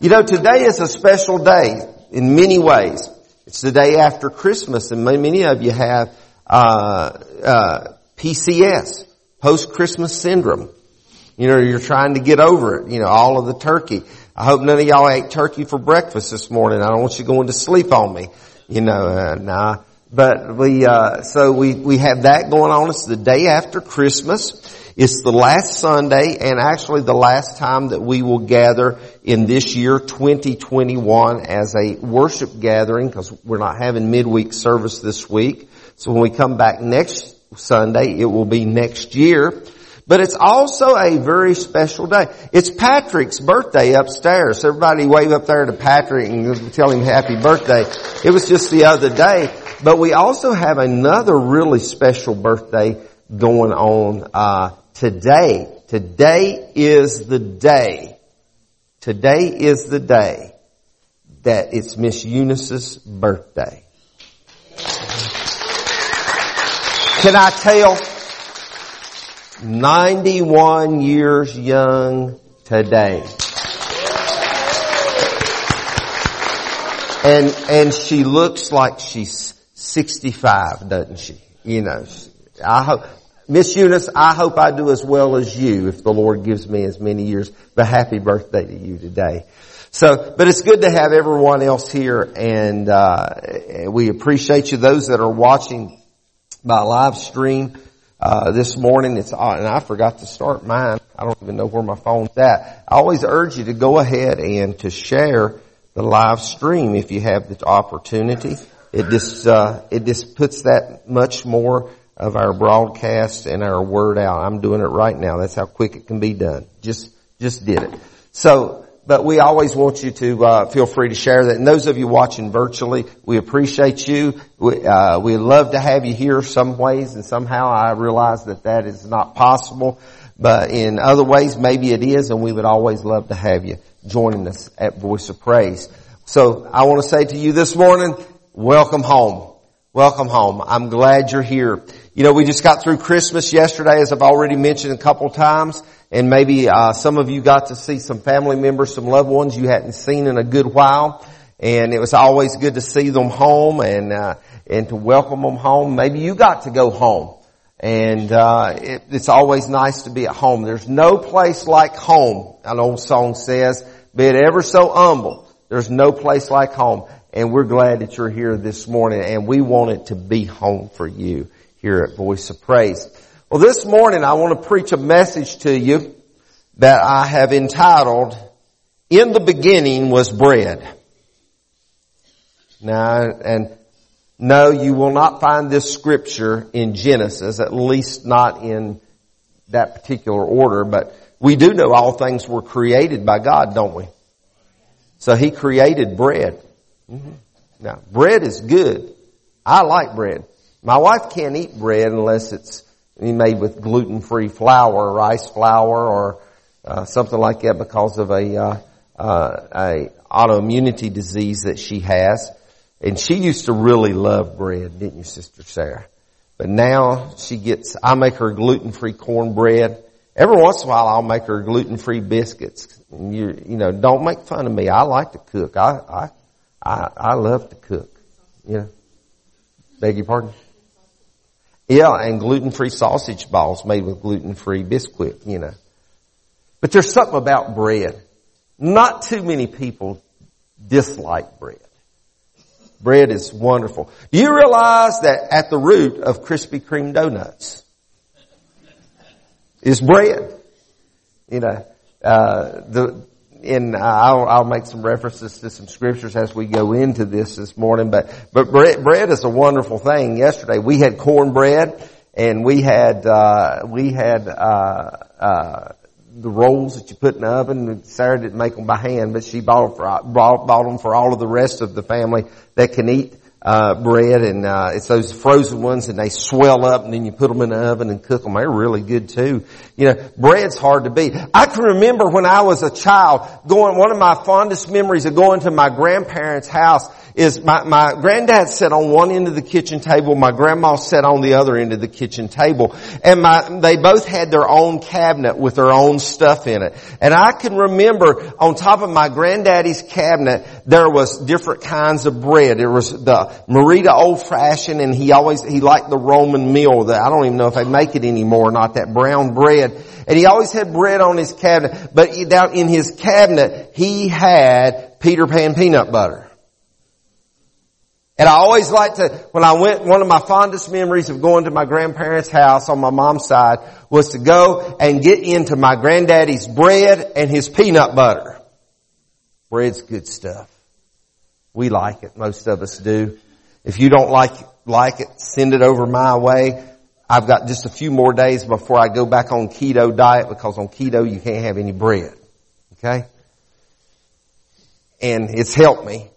You know, today is a special day in many ways. It's the day after Christmas, and many of you have uh, uh, PCS, post-Christmas syndrome. You know, you're trying to get over it. You know, all of the turkey. I hope none of y'all ate turkey for breakfast this morning. I don't want you going to sleep on me. You know, uh, nah. But we, uh, so we, we have that going on. It's the day after Christmas. It's the last Sunday and actually the last time that we will gather in this year 2021 as a worship gathering because we're not having midweek service this week. So when we come back next Sunday, it will be next year. But it's also a very special day. It's Patrick's birthday upstairs. Everybody wave up there to Patrick and tell him happy birthday. It was just the other day. But we also have another really special birthday going on uh, Today, today is the day. Today is the day that it's Miss Eunice's birthday. Can I tell? 91 years young today. And, and she looks like she's 65, doesn't she? You know, I hope, Miss Eunice, I hope I do as well as you if the Lord gives me as many years. But happy birthday to you today. So, but it's good to have everyone else here and, uh, we appreciate you. Those that are watching by live stream, uh, this morning, it's, and I forgot to start mine. I don't even know where my phone's at. I always urge you to go ahead and to share the live stream if you have the opportunity. It just, uh, it just puts that much more of our broadcast and our word out. I'm doing it right now. That's how quick it can be done. Just, just did it. So, but we always want you to uh, feel free to share that. And those of you watching virtually, we appreciate you. We, uh, we love to have you here some ways, and somehow I realize that that is not possible. But in other ways, maybe it is, and we would always love to have you joining us at Voice of Praise. So I want to say to you this morning, welcome home. Welcome home. I'm glad you're here. You know, we just got through Christmas yesterday, as I've already mentioned a couple times, and maybe uh, some of you got to see some family members, some loved ones you hadn't seen in a good while, and it was always good to see them home and uh, and to welcome them home. Maybe you got to go home, and uh, it, it's always nice to be at home. There's no place like home. An old song says, "Be it ever so humble, there's no place like home." And we're glad that you're here this morning, and we want it to be home for you here at Voice of Praise. Well, this morning I want to preach a message to you that I have entitled, In the Beginning Was Bread. Now, and no, you will not find this scripture in Genesis, at least not in that particular order, but we do know all things were created by God, don't we? So He created bread. Mm-hmm. Now, bread is good. I like bread. My wife can't eat bread unless it's made with gluten-free flour, rice flour, or uh, something like that because of a, uh, uh, a autoimmunity disease that she has. And she used to really love bread, didn't you, Sister Sarah? But now she gets, I make her gluten-free cornbread. Every once in a while I'll make her gluten-free biscuits. You, you know, don't make fun of me. I like to cook. I, I, I, I love to cook. You know. Beg your pardon? Yeah, and gluten-free sausage balls made with gluten-free Bisquick, you know. But there's something about bread. Not too many people dislike bread. Bread is wonderful. Do you realize that at the root of Krispy Kreme donuts is bread? You know, uh, the in uh, I'll, I'll, make some references to some scriptures as we go into this this morning. But but bread, bread is a wonderful thing. Yesterday we had cornbread and we had uh, we had uh, uh the rolls that you put in the oven. Sarah didn't make them by hand, but she bought, for, bought, bought them for all of the rest of the family that can eat uh, bread, and uh, it's those frozen ones, and they swell up, and then you put them in the oven and cook them. They're really good too. You know, bread's hard to beat. I can remember when I was a child going. One of my fondest memories of going to my grandparents' house is my, my granddad sat on one end of the kitchen table, my grandma sat on the other end of the kitchen table, and my, they both had their own cabinet with their own stuff in it. And I can remember on top of my granddaddy's cabinet, there was different kinds of bread. There was the Merita old fashioned and he always, he liked the Roman meal that I don't even know if they make it anymore, not that brown bread. And he always had bread on his cabinet, but down in his cabinet, he had Peter Pan peanut butter. And I always like to, when I went, one of my fondest memories of going to my grandparents' house on my mom's side was to go and get into my granddaddy's bread and his peanut butter. Bread's good stuff. We like it. Most of us do. If you don't like, like it, send it over my way. I've got just a few more days before I go back on keto diet because on keto you can't have any bread. Okay? And it's helped me,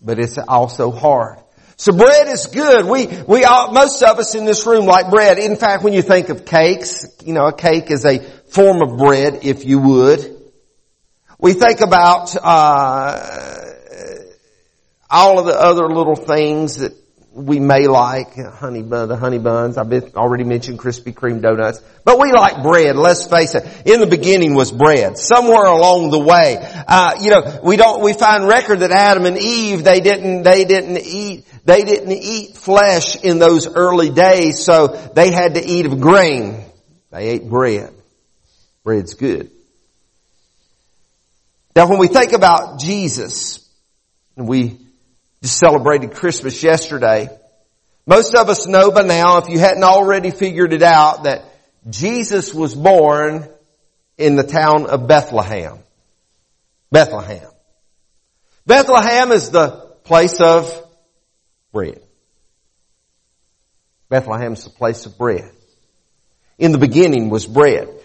but it's also hard. So bread is good. We, we all, most of us in this room like bread. In fact, when you think of cakes, you know, a cake is a form of bread, if you would. We think about, uh, all of the other little things that we may like honey bun, the honey buns. I've already mentioned Krispy Kreme donuts, but we like bread. Let's face it. In the beginning was bread. Somewhere along the way, uh, you know, we don't. We find record that Adam and Eve they didn't they didn't eat they didn't eat flesh in those early days, so they had to eat of grain. They ate bread. Bread's good. Now, when we think about Jesus, we just celebrated Christmas yesterday. Most of us know by now, if you hadn't already figured it out, that Jesus was born in the town of Bethlehem. Bethlehem. Bethlehem is the place of bread. Bethlehem is the place of bread. In the beginning was bread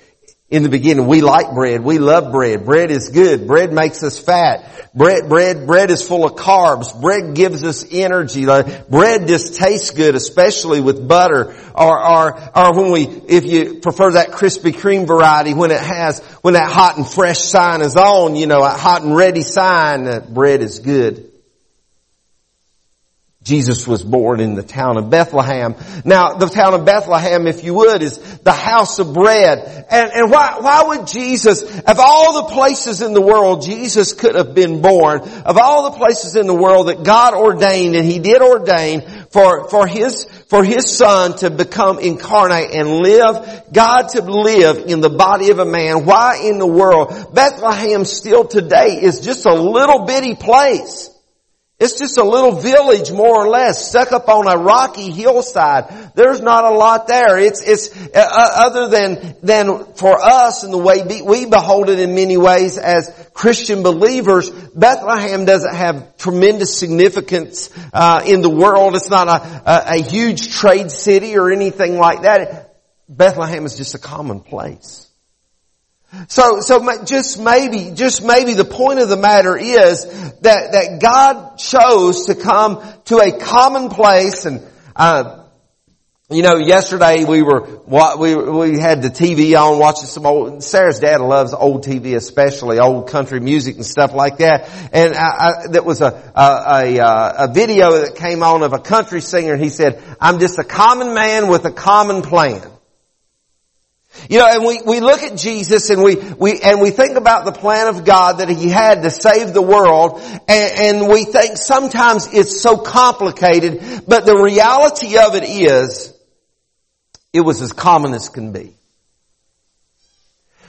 in the beginning. We like bread. We love bread. Bread is good. Bread makes us fat. Bread, bread, bread is full of carbs. Bread gives us energy. Bread just tastes good, especially with butter or, or, or when we, if you prefer that Krispy Kreme variety, when it has, when that hot and fresh sign is on, you know, a hot and ready sign, that bread is good. Jesus was born in the town of Bethlehem. Now, the town of Bethlehem, if you would, is the house of bread. And, and why, why would Jesus, of all the places in the world Jesus could have been born, of all the places in the world that God ordained, and He did ordain for, for His, for His Son to become incarnate and live, God to live in the body of a man, why in the world Bethlehem still today is just a little bitty place? It's just a little village more or less stuck up on a rocky hillside. There's not a lot there. It's, it's, uh, uh other than, than for us and the way we behold it in many ways as Christian believers, Bethlehem doesn't have tremendous significance, uh, in the world. It's not a, a, a huge trade city or anything like that. Bethlehem is just a common place. So, so just maybe, just maybe the point of the matter is that, that God chose to come to a common place and, uh, you know, yesterday we were, we, we had the TV on watching some old, Sarah's dad loves old TV, especially old country music and stuff like that. And I, I, that was a, a, a, a video that came on of a country singer and he said, I'm just a common man with a common plan. You know, and we, we look at Jesus and we, we, and we think about the plan of God that He had to save the world and, and we think sometimes it's so complicated, but the reality of it is, it was as common as can be.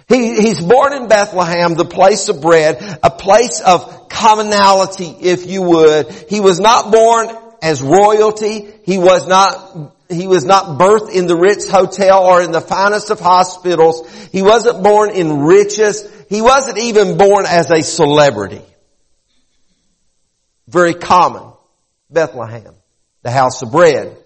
He, he's born in Bethlehem, the place of bread, a place of commonality, if you would. He was not born as royalty. He was not he was not birthed in the Ritz Hotel or in the finest of hospitals. He wasn't born in riches. He wasn't even born as a celebrity. Very common. Bethlehem. The house of bread.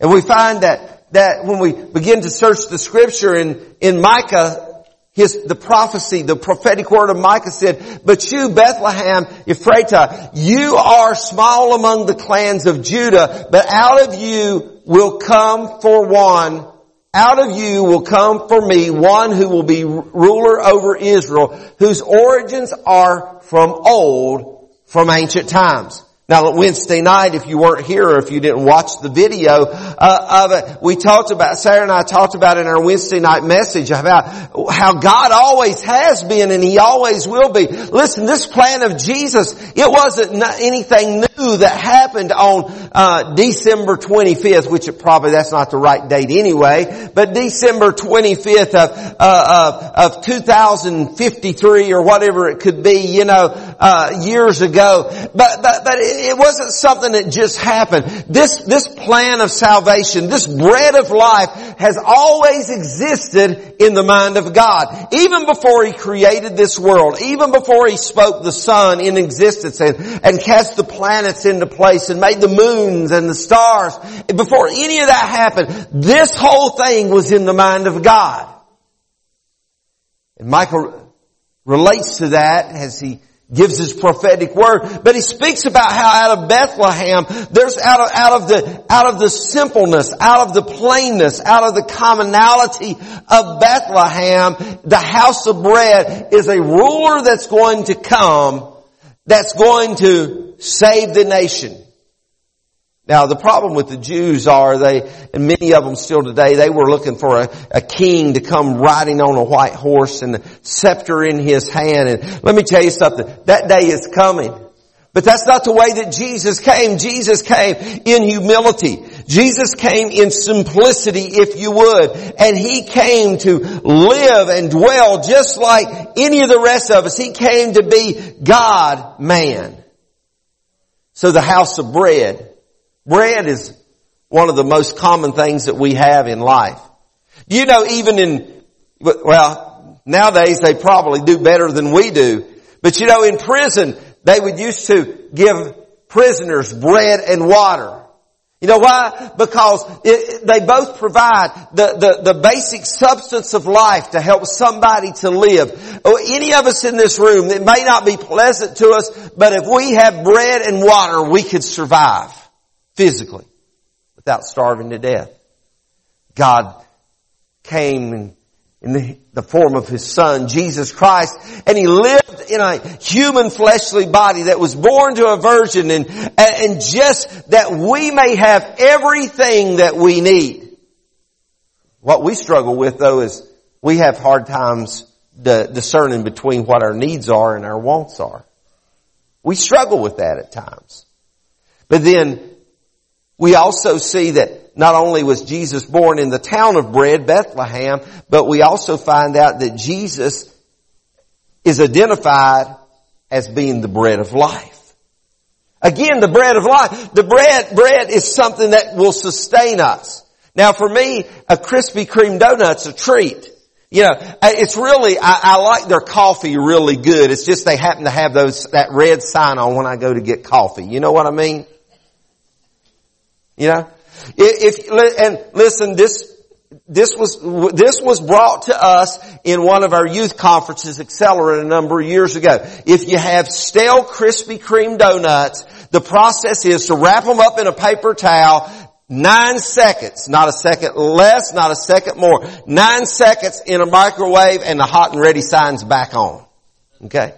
And we find that, that when we begin to search the scripture in, in Micah his, the prophecy, the prophetic word of Micah said, but you, Bethlehem, Ephratah, you are small among the clans of Judah, but out of you will come for one, out of you will come for me one who will be ruler over Israel, whose origins are from old, from ancient times. Now Wednesday night, if you weren't here or if you didn't watch the video uh, of it, we talked about, Sarah and I talked about in our Wednesday night message about how God always has been and He always will be. Listen, this plan of Jesus, it wasn't anything new that happened on uh, December 25th, which it probably that's not the right date anyway, but December 25th of, uh, of, of 2053 or whatever it could be, you know, uh, years ago. But but but. It, it wasn't something that just happened. This, this plan of salvation, this bread of life has always existed in the mind of God. Even before He created this world, even before He spoke the sun in existence and, and cast the planets into place and made the moons and the stars, before any of that happened, this whole thing was in the mind of God. And Micah relates to that as he gives his prophetic word, but he speaks about how out of Bethlehem, there's out of, out of the, out of the simpleness, out of the plainness, out of the commonality of Bethlehem, the house of bread is a ruler that's going to come, that's going to save the nation. Now the problem with the Jews are they, and many of them still today, they were looking for a, a, king to come riding on a white horse and a scepter in his hand. And let me tell you something, that day is coming. But that's not the way that Jesus came. Jesus came in humility. Jesus came in simplicity, if you would. And He came to live and dwell just like any of the rest of us. He came to be God, man. So the house of bread Bread is one of the most common things that we have in life. You know, even in, well, nowadays they probably do better than we do. But you know, in prison, they would used to give prisoners bread and water. You know why? Because it, they both provide the, the, the, basic substance of life to help somebody to live. Oh, any of us in this room, it may not be pleasant to us, but if we have bread and water, we could survive physically without starving to death. God came in, the, the, form of His Son, Jesus Christ, and He lived in a human fleshly body that was born to a virgin and, and just that we may have everything that we need. What we struggle with though is we have hard times discerning between what our needs are and our wants are. We struggle with that at times. But then we also see that not only was Jesus born in the town of bread, Bethlehem, but we also find out that Jesus is identified as being the bread of life. Again, the bread of life. The bread, bread is something that will sustain us. Now for me, a Krispy Kreme donut's a treat. You know, it's really, I, I, like their coffee really good. It's just they happen to have those, that red sign on when I go to get coffee. You know what I mean? You know? If, and listen, this, this was, this was brought to us in one of our youth conferences, Accelerate, a number of years ago. If you have stale Krispy Kreme donuts, the process is to wrap them up in a paper towel, nine seconds, not a second less, not a second more, nine seconds in a microwave and the hot and ready sign's back on. Okay?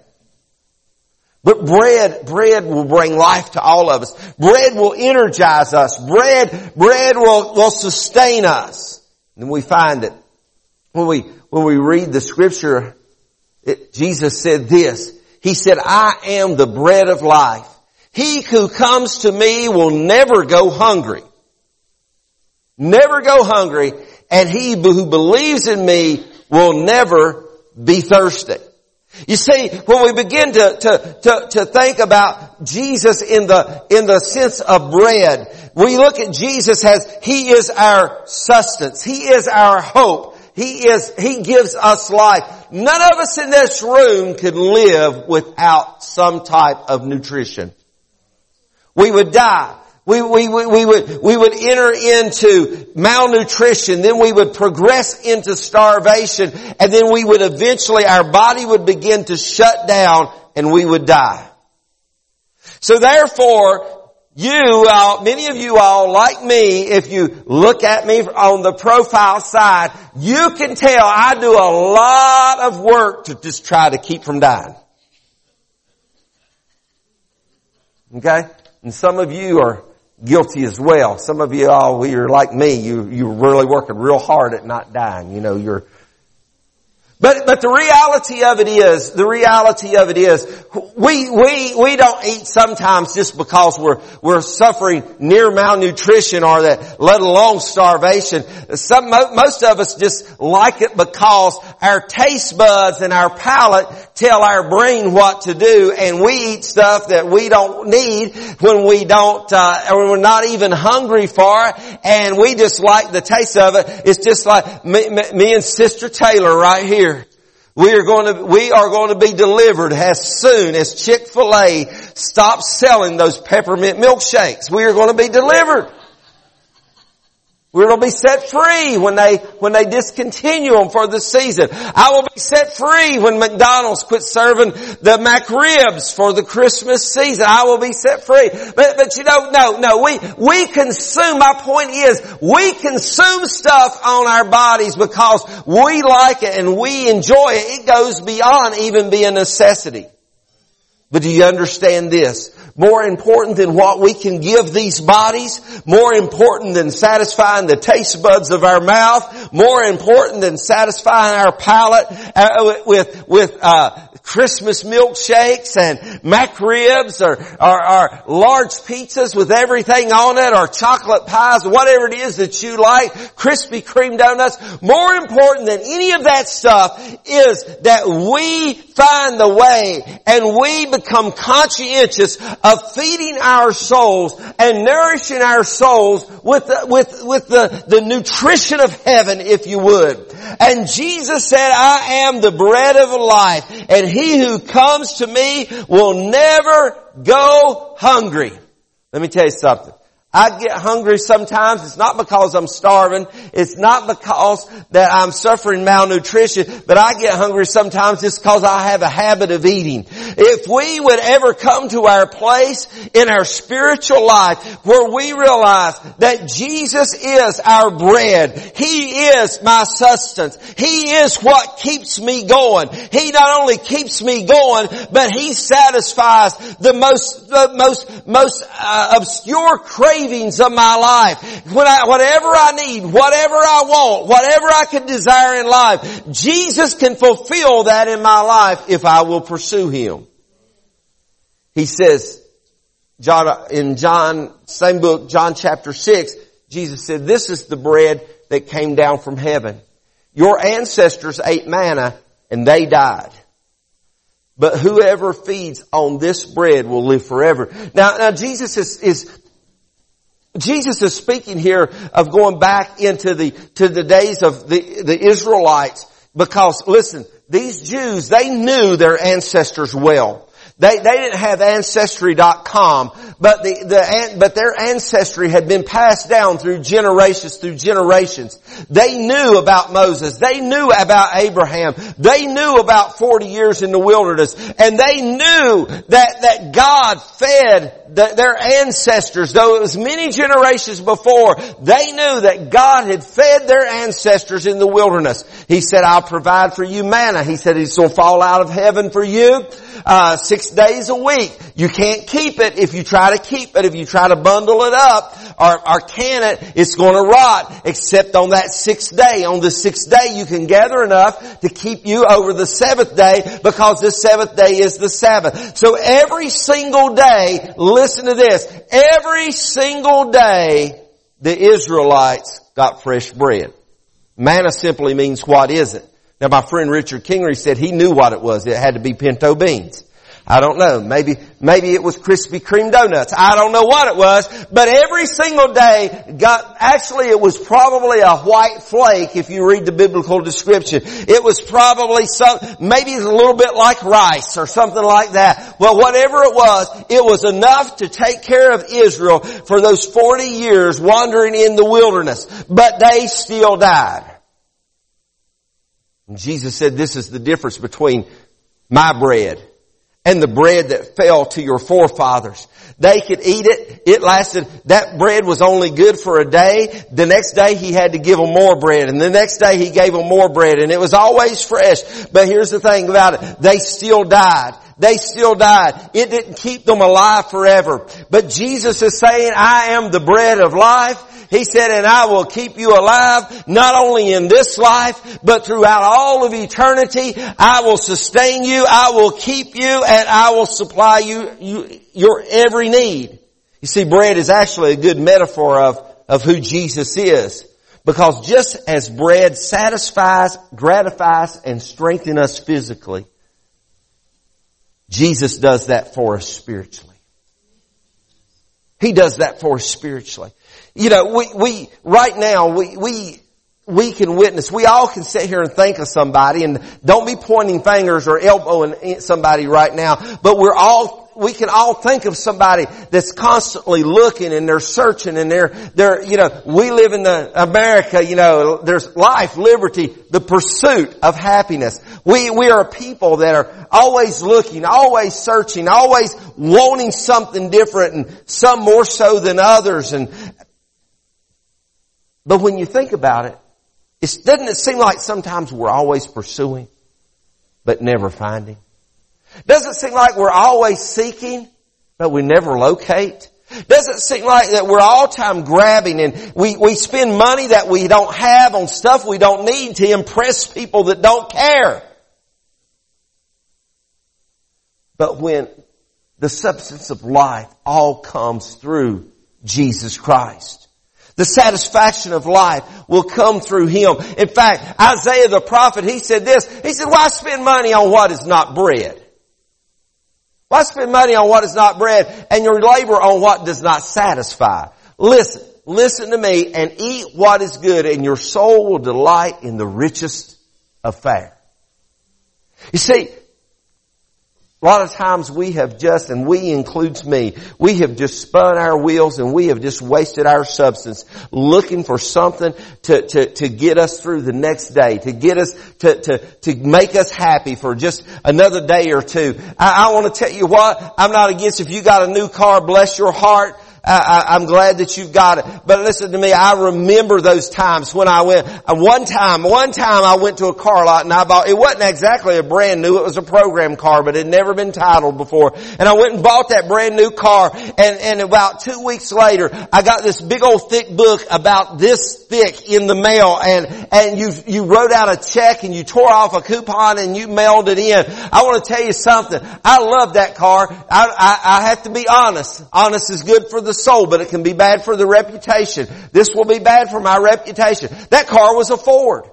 But bread, bread will bring life to all of us. Bread will energize us. Bread, bread will, will sustain us. And we find that when we, when we read the scripture, it, Jesus said this. He said, I am the bread of life. He who comes to me will never go hungry. Never go hungry. And he who believes in me will never be thirsty. You see, when we begin to, to, to, to, think about Jesus in the, in the sense of bread, we look at Jesus as He is our sustenance. He is our hope. He is, He gives us life. None of us in this room could live without some type of nutrition. We would die. We, we, we, would, we would enter into malnutrition, then we would progress into starvation, and then we would eventually, our body would begin to shut down and we would die. So therefore, you many of you all, like me, if you look at me on the profile side, you can tell I do a lot of work to just try to keep from dying. Okay? And some of you are guilty as well. Some of you all, you're like me, you, you're really working real hard at not dying. You know, you're, but, but the reality of it is, the reality of it is, we, we, we don't eat sometimes just because we're, we're suffering near malnutrition or that, let alone starvation. Some, most of us just like it because our taste buds and our palate tell our brain what to do and we eat stuff that we don't need when we don't, uh, when we're not even hungry for it and we just like the taste of it. It's just like me, me and Sister Taylor right here. We are going to, we are going to be delivered as soon as Chick-fil-A stops selling those peppermint milkshakes. We are going to be delivered. To be set free when they, when they discontinue them for the season. I will be set free when McDonald's quit serving the McRibs for the Christmas season. I will be set free. But, but you don't know, no, no, we, we consume, my point is, we consume stuff on our bodies because we like it and we enjoy it. It goes beyond even being a necessity. But do you understand this? More important than what we can give these bodies, more important than satisfying the taste buds of our mouth, more important than satisfying our palate uh, with, with, uh, Christmas milkshakes and McRibs or, or, or large pizzas with everything on it or chocolate pies, whatever it is that you like, Krispy Kreme donuts. More important than any of that stuff is that we find the way and we become conscientious of feeding our souls and nourishing our souls with the, with, with the, the nutrition of heaven, if you would. And Jesus said, I am the bread of life and he who comes to me will never go hungry. Let me tell you something. I get hungry sometimes. It's not because I'm starving. It's not because that I'm suffering malnutrition, but I get hungry sometimes just because I have a habit of eating. If we would ever come to our place in our spiritual life where we realize that Jesus is our bread. He is my sustenance. He is what keeps me going. He not only keeps me going, but He satisfies the most, the most, most uh, obscure cravings cravings of my life, when I, whatever I need, whatever I want, whatever I could desire in life, Jesus can fulfill that in my life if I will pursue Him. He says, John, in John, same book, John chapter 6, Jesus said, this is the bread that came down from heaven. Your ancestors ate manna and they died. But whoever feeds on this bread will live forever. Now, now Jesus is, is Jesus is speaking here of going back into the, to the days of the, the Israelites because listen, these Jews, they knew their ancestors well. They, they didn't have ancestry.com, but the, the, but their ancestry had been passed down through generations, through generations. They knew about Moses. They knew about Abraham. They knew about 40 years in the wilderness. And they knew that, that God fed the, their ancestors, though it was many generations before, they knew that God had fed their ancestors in the wilderness. He said, I'll provide for you manna. He said, it's going to fall out of heaven for you uh, six days a week. You can't keep it if you try to keep it. If you try to bundle it up or, or can it, it's going to rot. Except on that sixth day. On the sixth day, you can gather enough to keep you over the seventh day because the seventh day is the Sabbath. So every single day, listen to this. Every single day, the Israelites got fresh bread. Manna simply means what is it? Now my friend Richard Kingery said he knew what it was. It had to be pinto beans. I don't know. Maybe, maybe it was Krispy Kreme donuts. I don't know what it was. But every single day, got, actually it was probably a white flake if you read the biblical description. It was probably some, maybe it's a little bit like rice or something like that. Well, whatever it was, it was enough to take care of Israel for those 40 years wandering in the wilderness. But they still died. And Jesus said this is the difference between my bread and the bread that fell to your forefathers. They could eat it. It lasted, that bread was only good for a day. The next day he had to give them more bread and the next day he gave them more bread and it was always fresh. But here's the thing about it. They still died. They still died. It didn't keep them alive forever. But Jesus is saying, I am the bread of life. He said, and I will keep you alive, not only in this life, but throughout all of eternity. I will sustain you, I will keep you, and I will supply you, you your every need. You see, bread is actually a good metaphor of, of who Jesus is. Because just as bread satisfies, gratifies, and strengthens us physically, Jesus does that for us spiritually. He does that for us spiritually. You know, we, we, right now, we, we, we can witness. We all can sit here and think of somebody and don't be pointing fingers or elbowing somebody right now, but we're all, we can all think of somebody that's constantly looking and they're searching and they're, they're, you know, we live in the America, you know, there's life, liberty, the pursuit of happiness. We, we are a people that are always looking, always searching, always wanting something different and some more so than others and but when you think about it, it doesn't it seem like sometimes we're always pursuing, but never finding? Doesn't it seem like we're always seeking, but we never locate? Doesn't it seem like that we're all time grabbing and we, we spend money that we don't have on stuff we don't need to impress people that don't care? But when the substance of life all comes through Jesus Christ. The satisfaction of life will come through Him. In fact, Isaiah the prophet, he said this, he said, why spend money on what is not bread? Why spend money on what is not bread and your labor on what does not satisfy? Listen, listen to me and eat what is good and your soul will delight in the richest of fare. You see, a lot of times we have just, and we includes me, we have just spun our wheels and we have just wasted our substance looking for something to, to, to get us through the next day, to get us, to, to, to make us happy for just another day or two. I, I want to tell you what, I'm not against if you got a new car, bless your heart. I, am glad that you've got it. But listen to me, I remember those times when I went, uh, one time, one time I went to a car lot and I bought, it wasn't exactly a brand new, it was a program car, but it had never been titled before. And I went and bought that brand new car and, and about two weeks later, I got this big old thick book about this thick in the mail and, and you, you wrote out a check and you tore off a coupon and you mailed it in. I want to tell you something. I love that car. I, I, I have to be honest. Honest is good for the the soul, but it can be bad for the reputation. This will be bad for my reputation. That car was a Ford.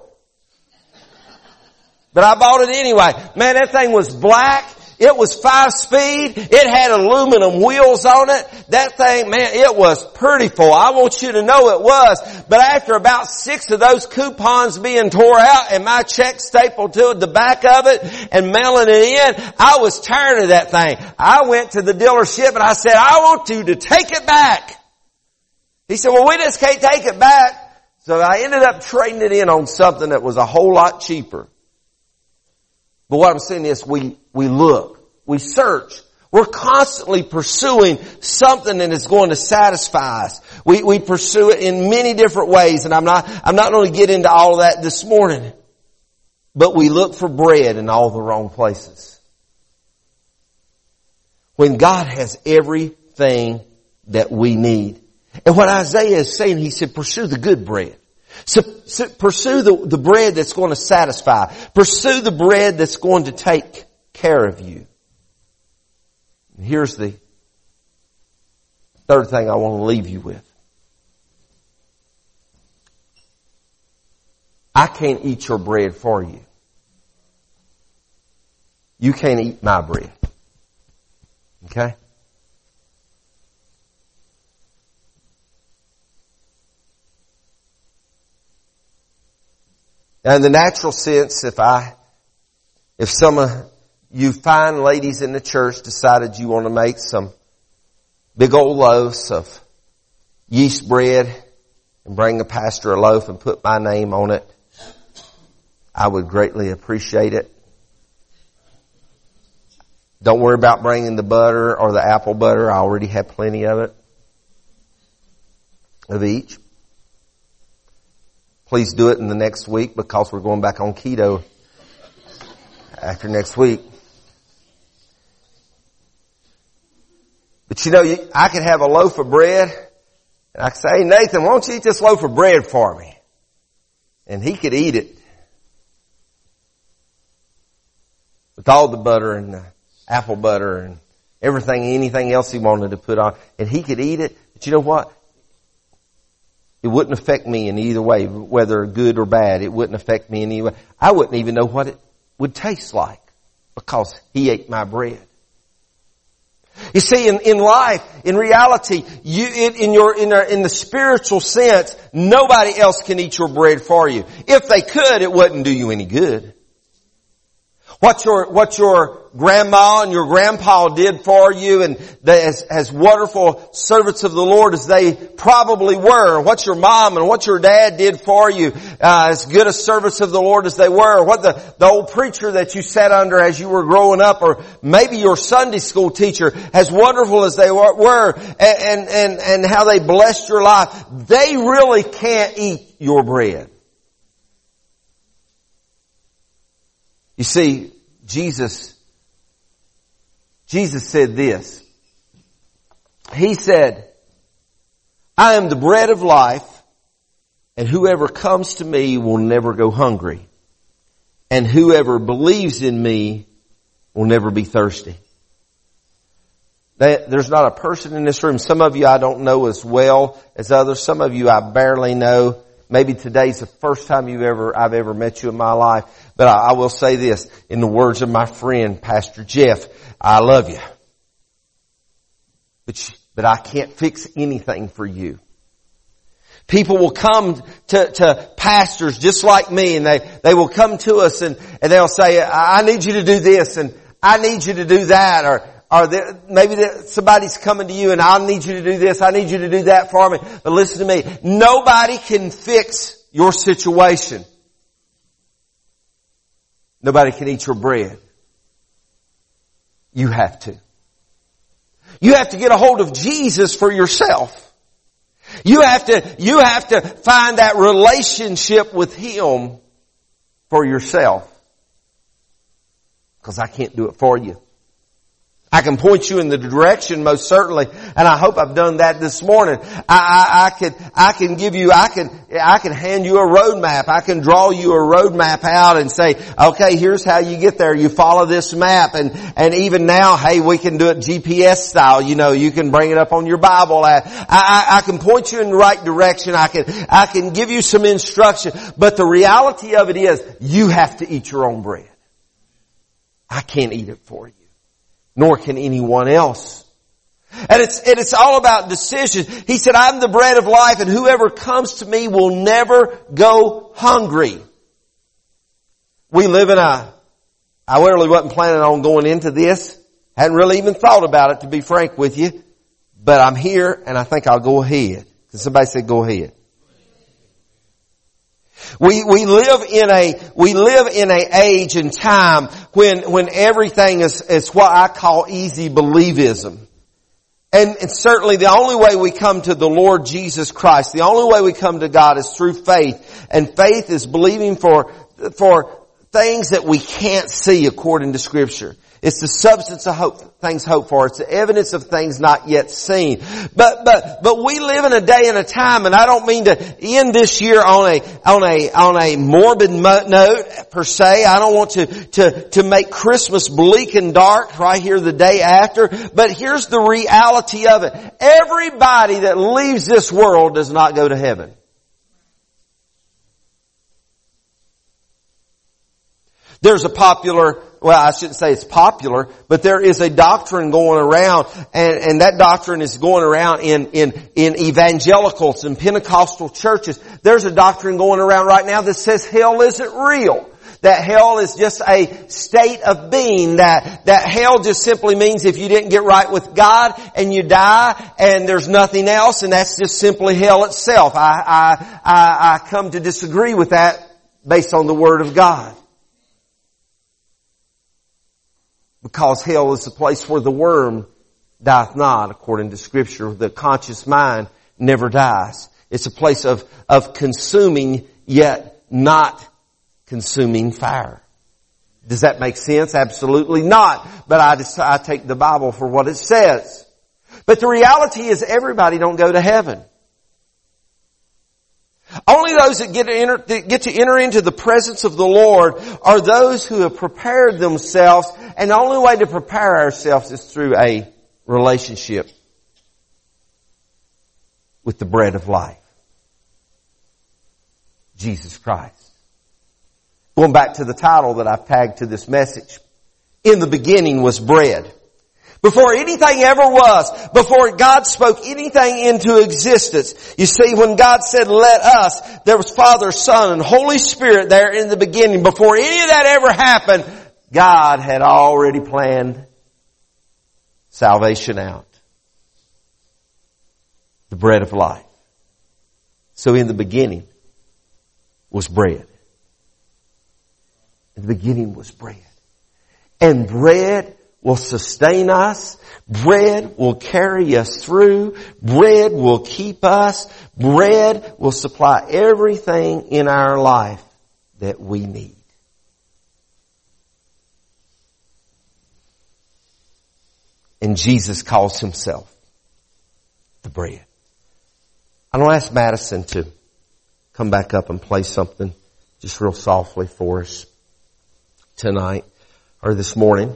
But I bought it anyway. Man, that thing was black. It was five speed. It had aluminum wheels on it. That thing, man, it was pretty full. I want you to know it was. But after about six of those coupons being tore out and my check stapled to the back of it and mailing it in, I was tired of that thing. I went to the dealership and I said, I want you to take it back. He said, well, we just can't take it back. So I ended up trading it in on something that was a whole lot cheaper. But what I'm saying is we, we look, we search, we're constantly pursuing something that is going to satisfy us. We, we pursue it in many different ways and I'm not, I'm not going to get into all of that this morning. But we look for bread in all the wrong places. When God has everything that we need. And what Isaiah is saying, he said, pursue the good bread. So, so pursue the, the bread that's going to satisfy. Pursue the bread that's going to take care of you. And here's the third thing I want to leave you with. I can't eat your bread for you. You can't eat my bread. Okay? In the natural sense, if I, if some of you fine ladies in the church decided you want to make some big old loaves of yeast bread and bring the pastor a loaf and put my name on it, I would greatly appreciate it. Don't worry about bringing the butter or the apple butter. I already have plenty of it. Of each. Please do it in the next week because we're going back on keto after next week. But you know, I could have a loaf of bread and I could say, hey Nathan, why don't you eat this loaf of bread for me? And he could eat it. With all the butter and the apple butter and everything, anything else he wanted to put on. And he could eat it. But you know what? It wouldn't affect me in either way, whether good or bad. It wouldn't affect me in any way. I wouldn't even know what it would taste like because he ate my bread. You see, in, in life, in reality, you, in, in your, in, in the spiritual sense, nobody else can eat your bread for you. If they could, it wouldn't do you any good. What your, what your grandma and your grandpa did for you and they, as, as wonderful servants of the Lord as they probably were, what your mom and what your dad did for you, uh, as good a servants of the Lord as they were, what the, the old preacher that you sat under as you were growing up, or maybe your Sunday school teacher, as wonderful as they were, and, and, and how they blessed your life, they really can't eat your bread. You see, Jesus, Jesus said this. He said, I am the bread of life and whoever comes to me will never go hungry and whoever believes in me will never be thirsty. There's not a person in this room. Some of you I don't know as well as others. Some of you I barely know. Maybe today's the first time you've ever, I've ever met you in my life. But I, I will say this, in the words of my friend, Pastor Jeff, I love you. But, but I can't fix anything for you. People will come to, to pastors just like me and they, they will come to us and, and they'll say, I need you to do this and I need you to do that or or there, maybe somebody's coming to you and I need you to do this, I need you to do that for me. But listen to me, nobody can fix your situation. Nobody can eat your bread. You have to. You have to get a hold of Jesus for yourself. You have to, you have to find that relationship with Him for yourself. Because I can't do it for you. I can point you in the direction most certainly, and I hope I've done that this morning. I, I, I can, I can give you, I can, I can hand you a roadmap. I can draw you a roadmap out and say, okay, here's how you get there. You follow this map, and and even now, hey, we can do it GPS style. You know, you can bring it up on your Bible. I, I, I can point you in the right direction. I can, I can give you some instruction. But the reality of it is, you have to eat your own bread. I can't eat it for you nor can anyone else. And it's, and it's all about decision. He said, I'm the bread of life and whoever comes to me will never go hungry. We live in a, I really wasn't planning on going into this. Hadn't really even thought about it to be frank with you. But I'm here and I think I'll go ahead. Somebody said go ahead? We, we live in a, we live in a age and time when, when everything is, is what I call easy believism. And, and certainly the only way we come to the Lord Jesus Christ, the only way we come to God is through faith. And faith is believing for, for things that we can't see according to scripture. It's the substance of hope, things hoped for. It's the evidence of things not yet seen. But, but, but we live in a day and a time, and I don't mean to end this year on a, on a, on a morbid note per se. I don't want to, to, to make Christmas bleak and dark right here the day after. But here's the reality of it. Everybody that leaves this world does not go to heaven. There's a popular well, I shouldn't say it's popular, but there is a doctrine going around, and, and that doctrine is going around in, in, in evangelicals and Pentecostal churches. There's a doctrine going around right now that says hell isn't real that hell is just a state of being, that, that hell just simply means if you didn't get right with God and you die and there's nothing else and that's just simply hell itself. I, I, I, I come to disagree with that based on the Word of God. Because hell is the place where the worm dieth not, according to scripture. The conscious mind never dies. It's a place of, of consuming yet not consuming fire. Does that make sense? Absolutely not. But I just, I take the Bible for what it says. But the reality is everybody don't go to heaven. Only those that get enter, that get to enter into the presence of the Lord are those who have prepared themselves, and the only way to prepare ourselves is through a relationship with the bread of life. Jesus Christ. Going back to the title that I've tagged to this message. In the beginning was bread. Before anything ever was, before God spoke anything into existence. You see, when God said, let us, there was Father, Son, and Holy Spirit there in the beginning. Before any of that ever happened, God had already planned salvation out. The bread of life. So in the beginning was bread. In the beginning was bread. And bread will sustain us. Bread will carry us through. Bread will keep us. Bread will supply everything in our life that we need. And Jesus calls himself the bread. I'm going to ask Madison to come back up and play something just real softly for us tonight or this morning.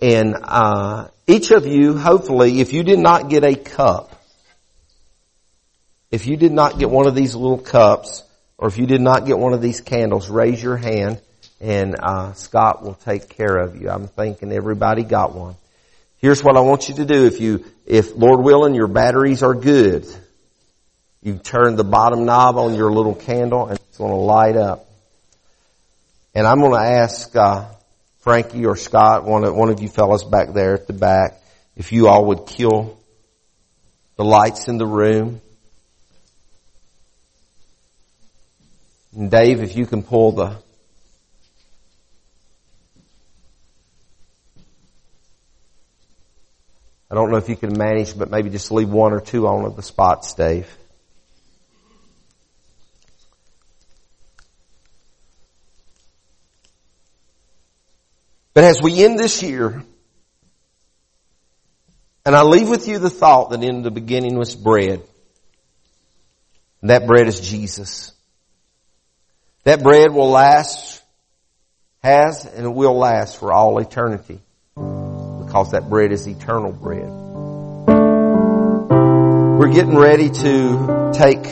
And uh, each of you, hopefully, if you did not get a cup, if you did not get one of these little cups, or if you did not get one of these candles, raise your hand, and uh, Scott will take care of you. I'm thinking everybody got one. Here's what I want you to do. If you, if Lord willing, your batteries are good, you turn the bottom knob on your little candle, and it's going to light up. And I'm going to ask uh, Frankie or Scott, one of, one of you fellas back there at the back, if you all would kill the lights in the room. And Dave, if you can pull the I don't know if you can manage, but maybe just leave one or two on of the spots, Dave. But as we end this year, and I leave with you the thought that in the beginning was bread. And that bread is Jesus. That bread will last, has, and will last for all eternity. Because that bread is eternal bread. We're getting ready to take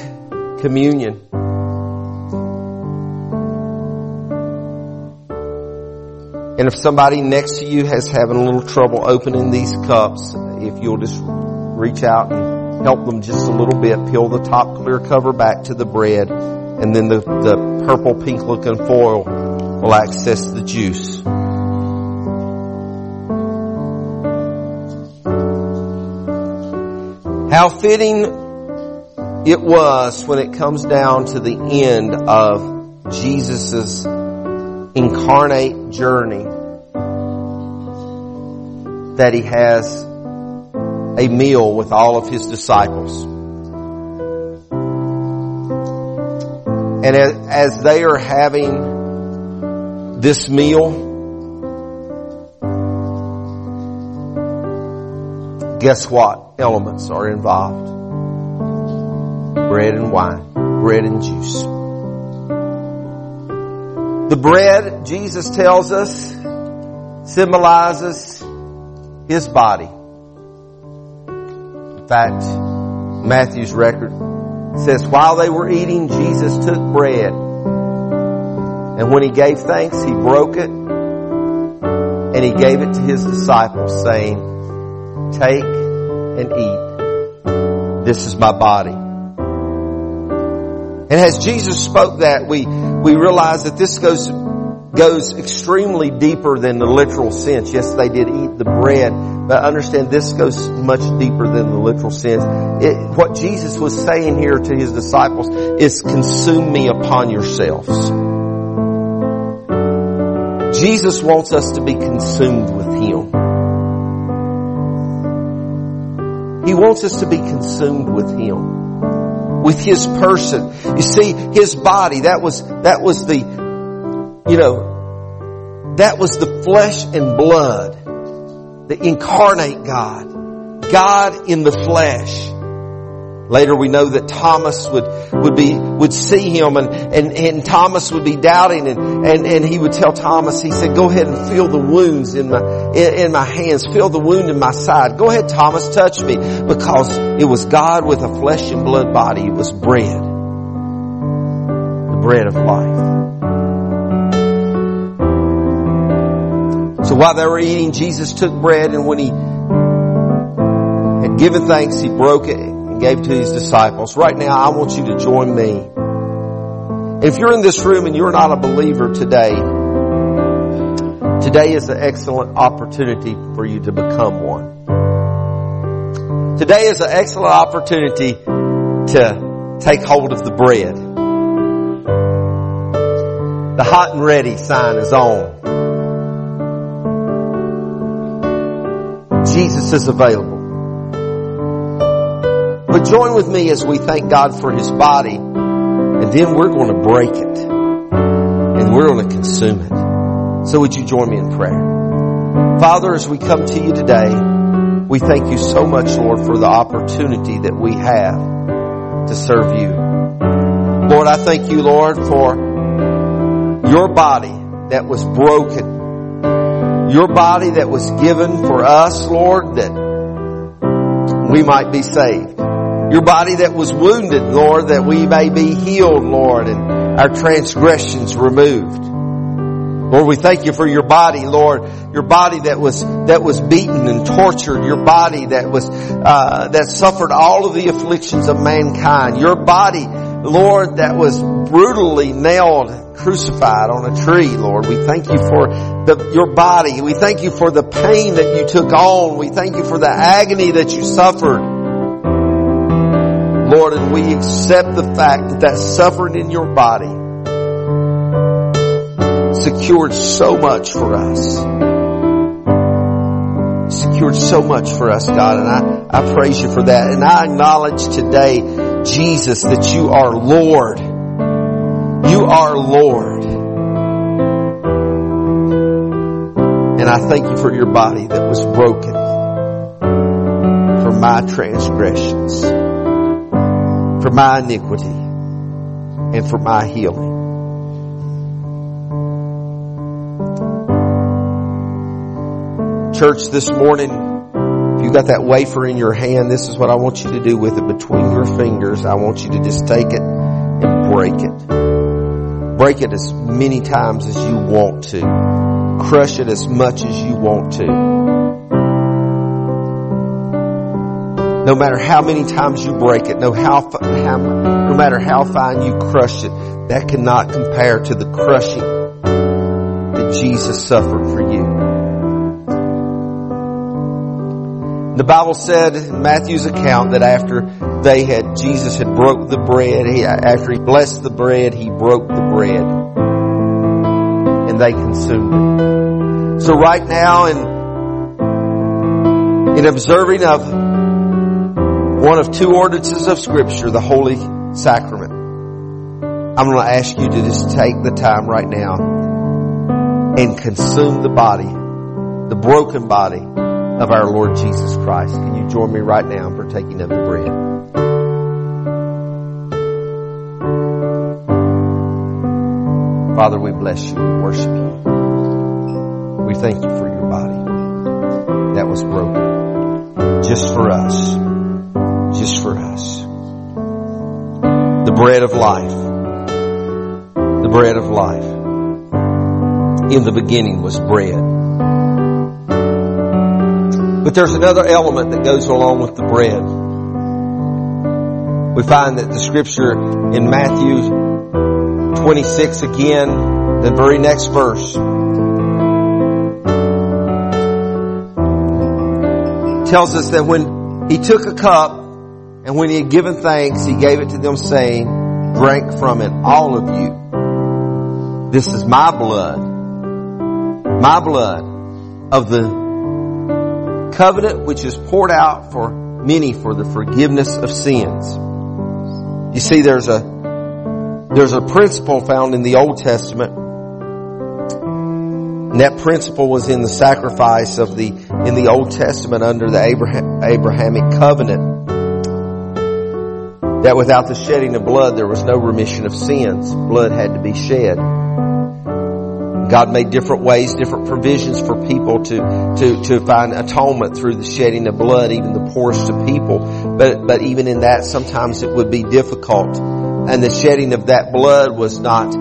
communion. And if somebody next to you has having a little trouble opening these cups, if you'll just reach out and help them just a little bit, peel the top clear cover back to the bread, and then the, the purple pink looking foil will access the juice. How fitting it was when it comes down to the end of Jesus' incarnate journey that he has a meal with all of his disciples. And as they are having this meal, guess what elements are involved? Bread and wine, bread and juice. The bread, Jesus tells us, symbolizes His body. In fact, Matthew's record says, while they were eating, Jesus took bread. And when He gave thanks, He broke it and he gave it to his disciples saying, take and eat. This is my body. And as Jesus spoke that, we, we realize that this goes, goes extremely deeper than the literal sense. Yes, they did eat the bread, but understand this goes much deeper than the literal sense. It, what Jesus was saying here to his disciples is consume me upon yourselves. Jesus wants us to be consumed with Him. He wants us to be consumed with Him. With His person. You see, His body, that was, that was the, you know, that was the flesh and blood. The incarnate God. God in the flesh. Later we know that Thomas would, would be, would see him and, and, and Thomas would be doubting and, and, and he would tell Thomas, he said, go ahead and feel the wounds in my, in, in my hands, feel the wound in my side. Go ahead Thomas, touch me because it was God with a flesh and blood body. It was bread. The bread of life. So while they were eating, Jesus took bread and when he had given thanks, he broke it gave to his disciples. Right now, I want you to join me. If you're in this room and you're not a believer today, today is an excellent opportunity for you to become one. Today is an excellent opportunity to take hold of the bread. The hot and ready sign is on. Jesus is available. But join with me as we thank God for His body, and then we're going to break it, and we're going to consume it. So would you join me in prayer? Father, as we come to you today, we thank you so much, Lord, for the opportunity that we have to serve you. Lord, I thank you, Lord, for your body that was broken. Your body that was given for us, Lord, that we might be saved. Your body that was wounded, Lord, that we may be healed, Lord, and our transgressions removed. Lord, we thank you for your body, Lord, your body that was that was beaten and tortured, your body that was uh, that suffered all of the afflictions of mankind, your body, Lord, that was brutally nailed, crucified on a tree, Lord. We thank you for the, your body. We thank you for the pain that you took on. We thank you for the agony that you suffered. Lord, and we accept the fact that that suffering in your body secured so much for us. Secured so much for us, God, and I, I praise you for that. And I acknowledge today, Jesus, that you are Lord. You are Lord. And I thank you for your body that was broken for my transgressions for my iniquity and for my healing. Church, this morning, if you got that wafer in your hand, this is what I want you to do with it between your fingers. I want you to just take it and break it. Break it as many times as you want to. Crush it as much as you want to. No matter how many times you break it, no how, how no matter how fine you crush it, that cannot compare to the crushing that Jesus suffered for you. The Bible said in Matthew's account that after they had, Jesus had broke the bread, he, after he blessed the bread, he broke the bread. And they consumed it. So right now in, in observing of one of two ordinances of scripture, the Holy Sacrament. I'm going to ask you to just take the time right now and consume the body, the broken body of our Lord Jesus Christ. Can you join me right now in partaking of the bread? Father, we bless you. We worship you. We thank you for your body that was broken just for us for us. The bread of life. The bread of life. In the beginning was bread. But there's another element that goes along with the bread. We find that the scripture in Matthew 26 again, the very next verse, tells us that when he took a cup and when he had given thanks, he gave it to them saying, drink from it, all of you. This is my blood, my blood of the covenant which is poured out for many for the forgiveness of sins. You see, there's a, there's a principle found in the Old Testament and that principle was in the sacrifice of the, in the Old Testament under the Abraham, Abrahamic covenant. That without the shedding of blood, there was no remission of sins. Blood had to be shed. God made different ways, different provisions for people to, to, to find atonement through the shedding of blood, even the poorest of people. But, but even in that, sometimes it would be difficult. And the shedding of that blood was not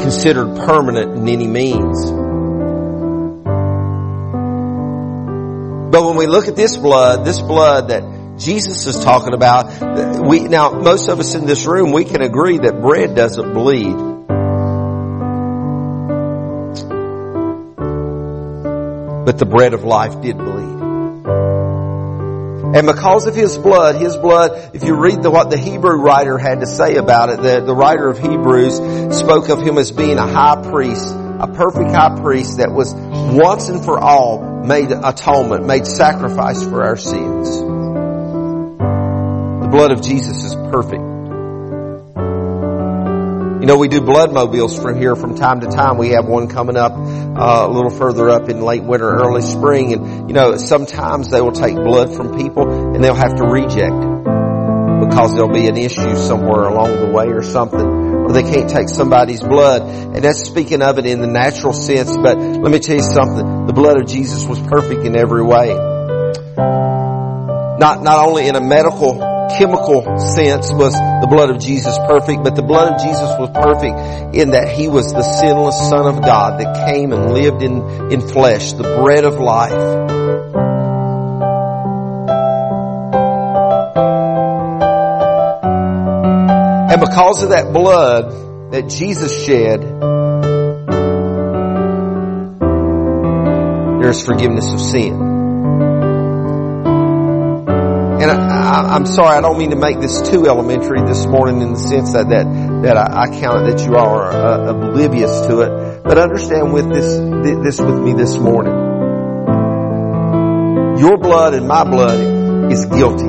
considered permanent in any means. But when we look at this blood, this blood that Jesus is talking about, we, now most of us in this room, we can agree that bread doesn't bleed. But the bread of life did bleed. And because of His blood, His blood, if you read the, what the Hebrew writer had to say about it, the, the writer of Hebrews spoke of Him as being a high priest, a perfect high priest that was once and for all made atonement, made sacrifice for our sins. Blood of Jesus is perfect. You know, we do blood mobiles from here from time to time. We have one coming up uh, a little further up in late winter, early spring, and you know, sometimes they will take blood from people and they'll have to reject because there'll be an issue somewhere along the way or something or they can't take somebody's blood. And that's speaking of it in the natural sense, but let me tell you something. The blood of Jesus was perfect in every way. Not, not only in a medical, chemical sense was the blood of Jesus perfect, but the blood of Jesus was perfect in that He was the sinless Son of God that came and lived in, in flesh, the bread of life. And because of that blood that Jesus shed, there's forgiveness of sin. I, am sorry, I don't mean to make this too elementary this morning in the sense that that, that I, I count that you are uh, oblivious to it. But understand with this this with me this morning. Your blood and my blood is guilty.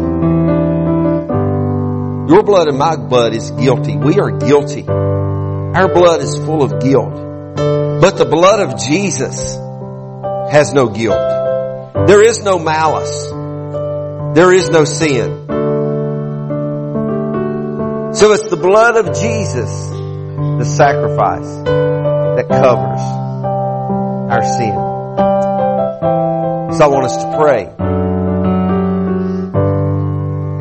Your blood and my blood is guilty. We are guilty. Our blood is full of guilt. But the blood of Jesus has no guilt. There is no malice. There is no sin. So it's the blood of Jesus, the sacrifice that covers our sin. So I want us to pray.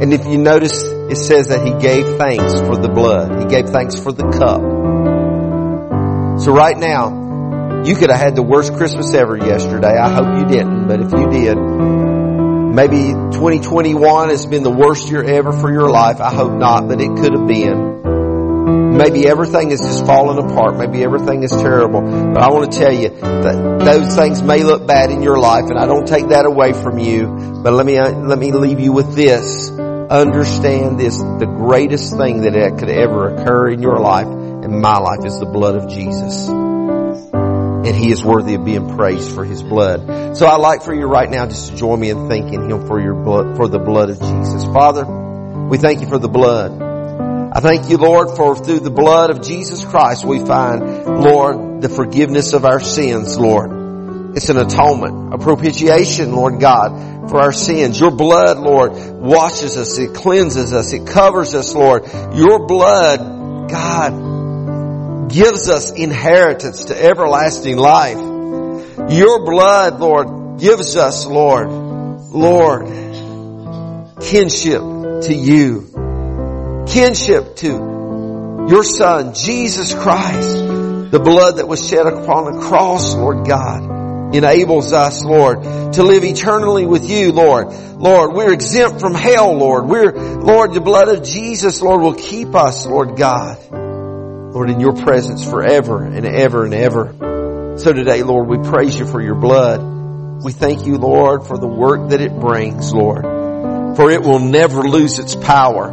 And if you notice, it says that he gave thanks for the blood. He gave thanks for the cup. So right now, you could have had the worst Christmas ever yesterday. I hope you didn't, but if you did, maybe 2021 has been the worst year ever for your life. I hope not, but it could have been. Maybe everything is just falling apart. Maybe everything is terrible. But I want to tell you that those things may look bad in your life and I don't take that away from you. But let me, uh, let me leave you with this understand this, the greatest thing that could ever occur in your life and my life is the blood of Jesus. And He is worthy of being praised for His blood. So I'd like for you right now just to join me in thanking Him for your blood, for the blood of Jesus. Father, we thank you for the blood. I thank you, Lord, for through the blood of Jesus Christ we find, Lord, the forgiveness of our sins, Lord. It's an atonement, a propitiation, Lord God, for our sins. Your blood, Lord, washes us. It cleanses us. It covers us, Lord. Your blood, God, gives us inheritance to everlasting life. Your blood, Lord, gives us, Lord, Lord, kinship to you. Kinship to your Son, Jesus Christ. The blood that was shed upon the cross, Lord God enables us, Lord, to live eternally with you, Lord. Lord, we're exempt from hell, Lord. We're, Lord, the blood of Jesus, Lord, will keep us, Lord God. Lord, in your presence forever and ever and ever. So today, Lord, we praise you for your blood. We thank you, Lord, for the work that it brings, Lord. For it will never lose its power.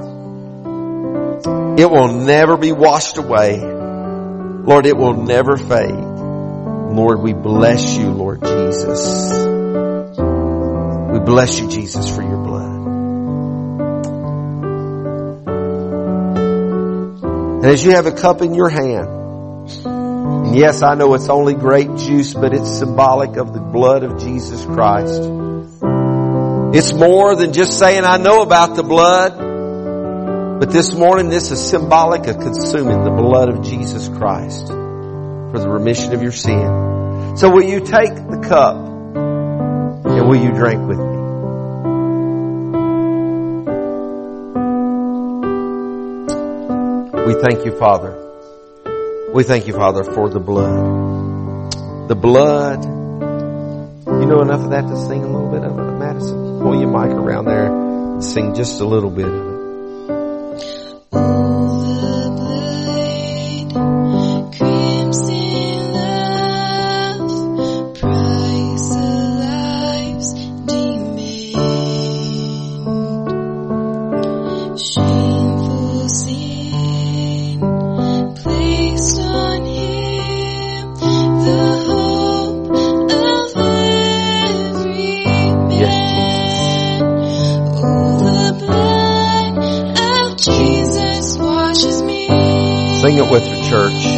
It will never be washed away. Lord, it will never fade. Lord, we bless you, Lord Jesus. We bless you, Jesus, for your blood. And as you have a cup in your hand, and yes, I know it's only grape juice, but it's symbolic of the blood of Jesus Christ. It's more than just saying, I know about the blood. But this morning, this is symbolic of consuming the blood of Jesus Christ for the remission of your sin. So will you take the cup and will you drink with me? We thank you, Father. We thank you, Father, for the blood. The blood. You know enough of that to sing a little bit of it, Madison? Pull your mic around there and sing just a little bit church.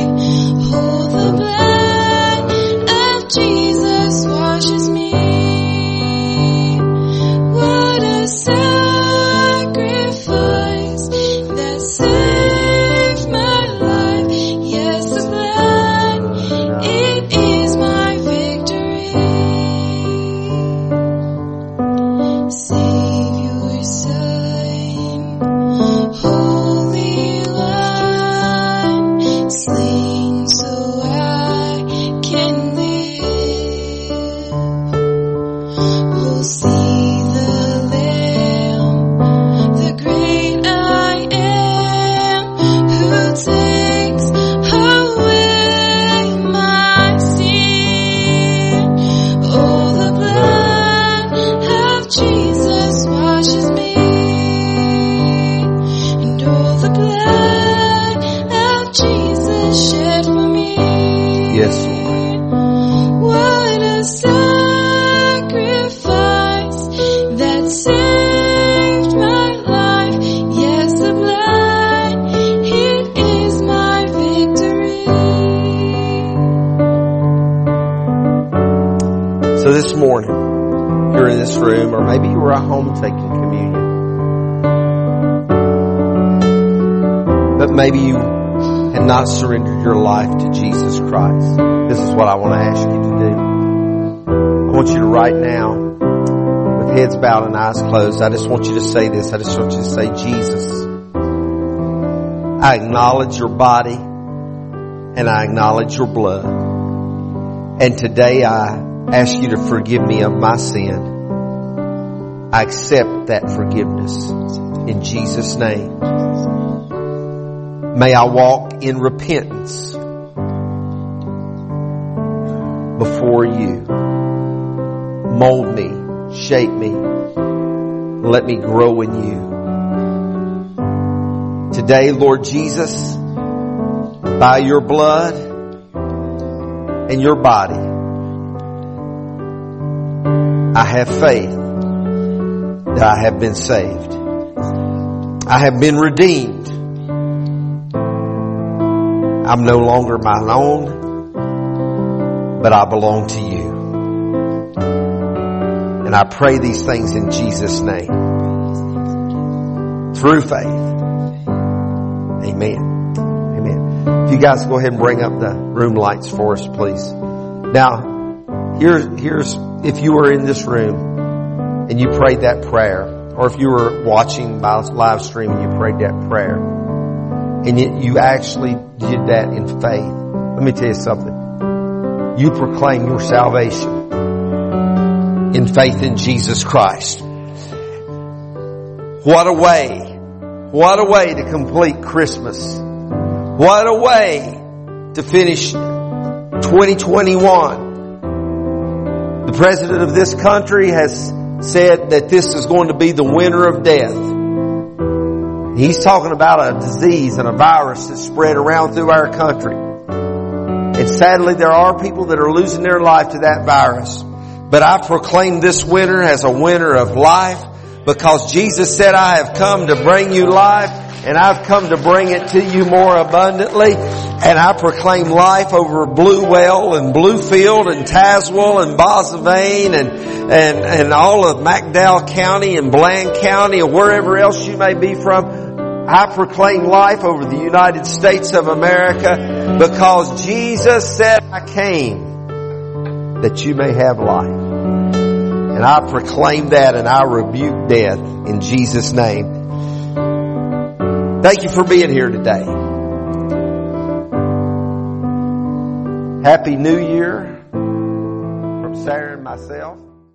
Maybe you had not surrendered your life to Jesus Christ, this is what I want to ask you to do. I want you to right now, with heads bowed and eyes closed, I just want you to say this. I just want you to say, Jesus, I acknowledge your body and I acknowledge your blood. And today I ask you to forgive me of my sin. I accept that forgiveness in Jesus' name. May I walk in repentance before you. Mold me, shape me, let me grow in you. Today, Lord Jesus, by your blood and your body, I have faith that I have been saved. I have been redeemed. I'm no longer my own, but I belong to you. And I pray these things in Jesus' name. Through faith. Amen. Amen. If you guys go ahead and bring up the room lights for us, please. Now, here's, here's, if you were in this room and you prayed that prayer, or if you were watching by live stream and you prayed that prayer, and yet you actually did that in faith. Let me tell you something. You proclaim your salvation in faith in Jesus Christ. What a way. What a way to complete Christmas. What a way to finish 2021. The President of this country has said that this is going to be the winter of death. He's talking about a disease and a virus that's spread around through our country. And sadly, there are people that are losing their life to that virus. But I proclaim this winter as a winter of life because Jesus said, I have come to bring you life and I've come to bring it to you more abundantly. And I proclaim life over Bluewell and Bluefield and Tazewell and Boissevain and, and, and all of McDowell County and Bland County or wherever else you may be from. I proclaim life over the United States of America because Jesus said, I came that you may have life. And I proclaim that and I rebuke death in Jesus' name. Thank you for being here today. Happy New Year from Sarah and myself.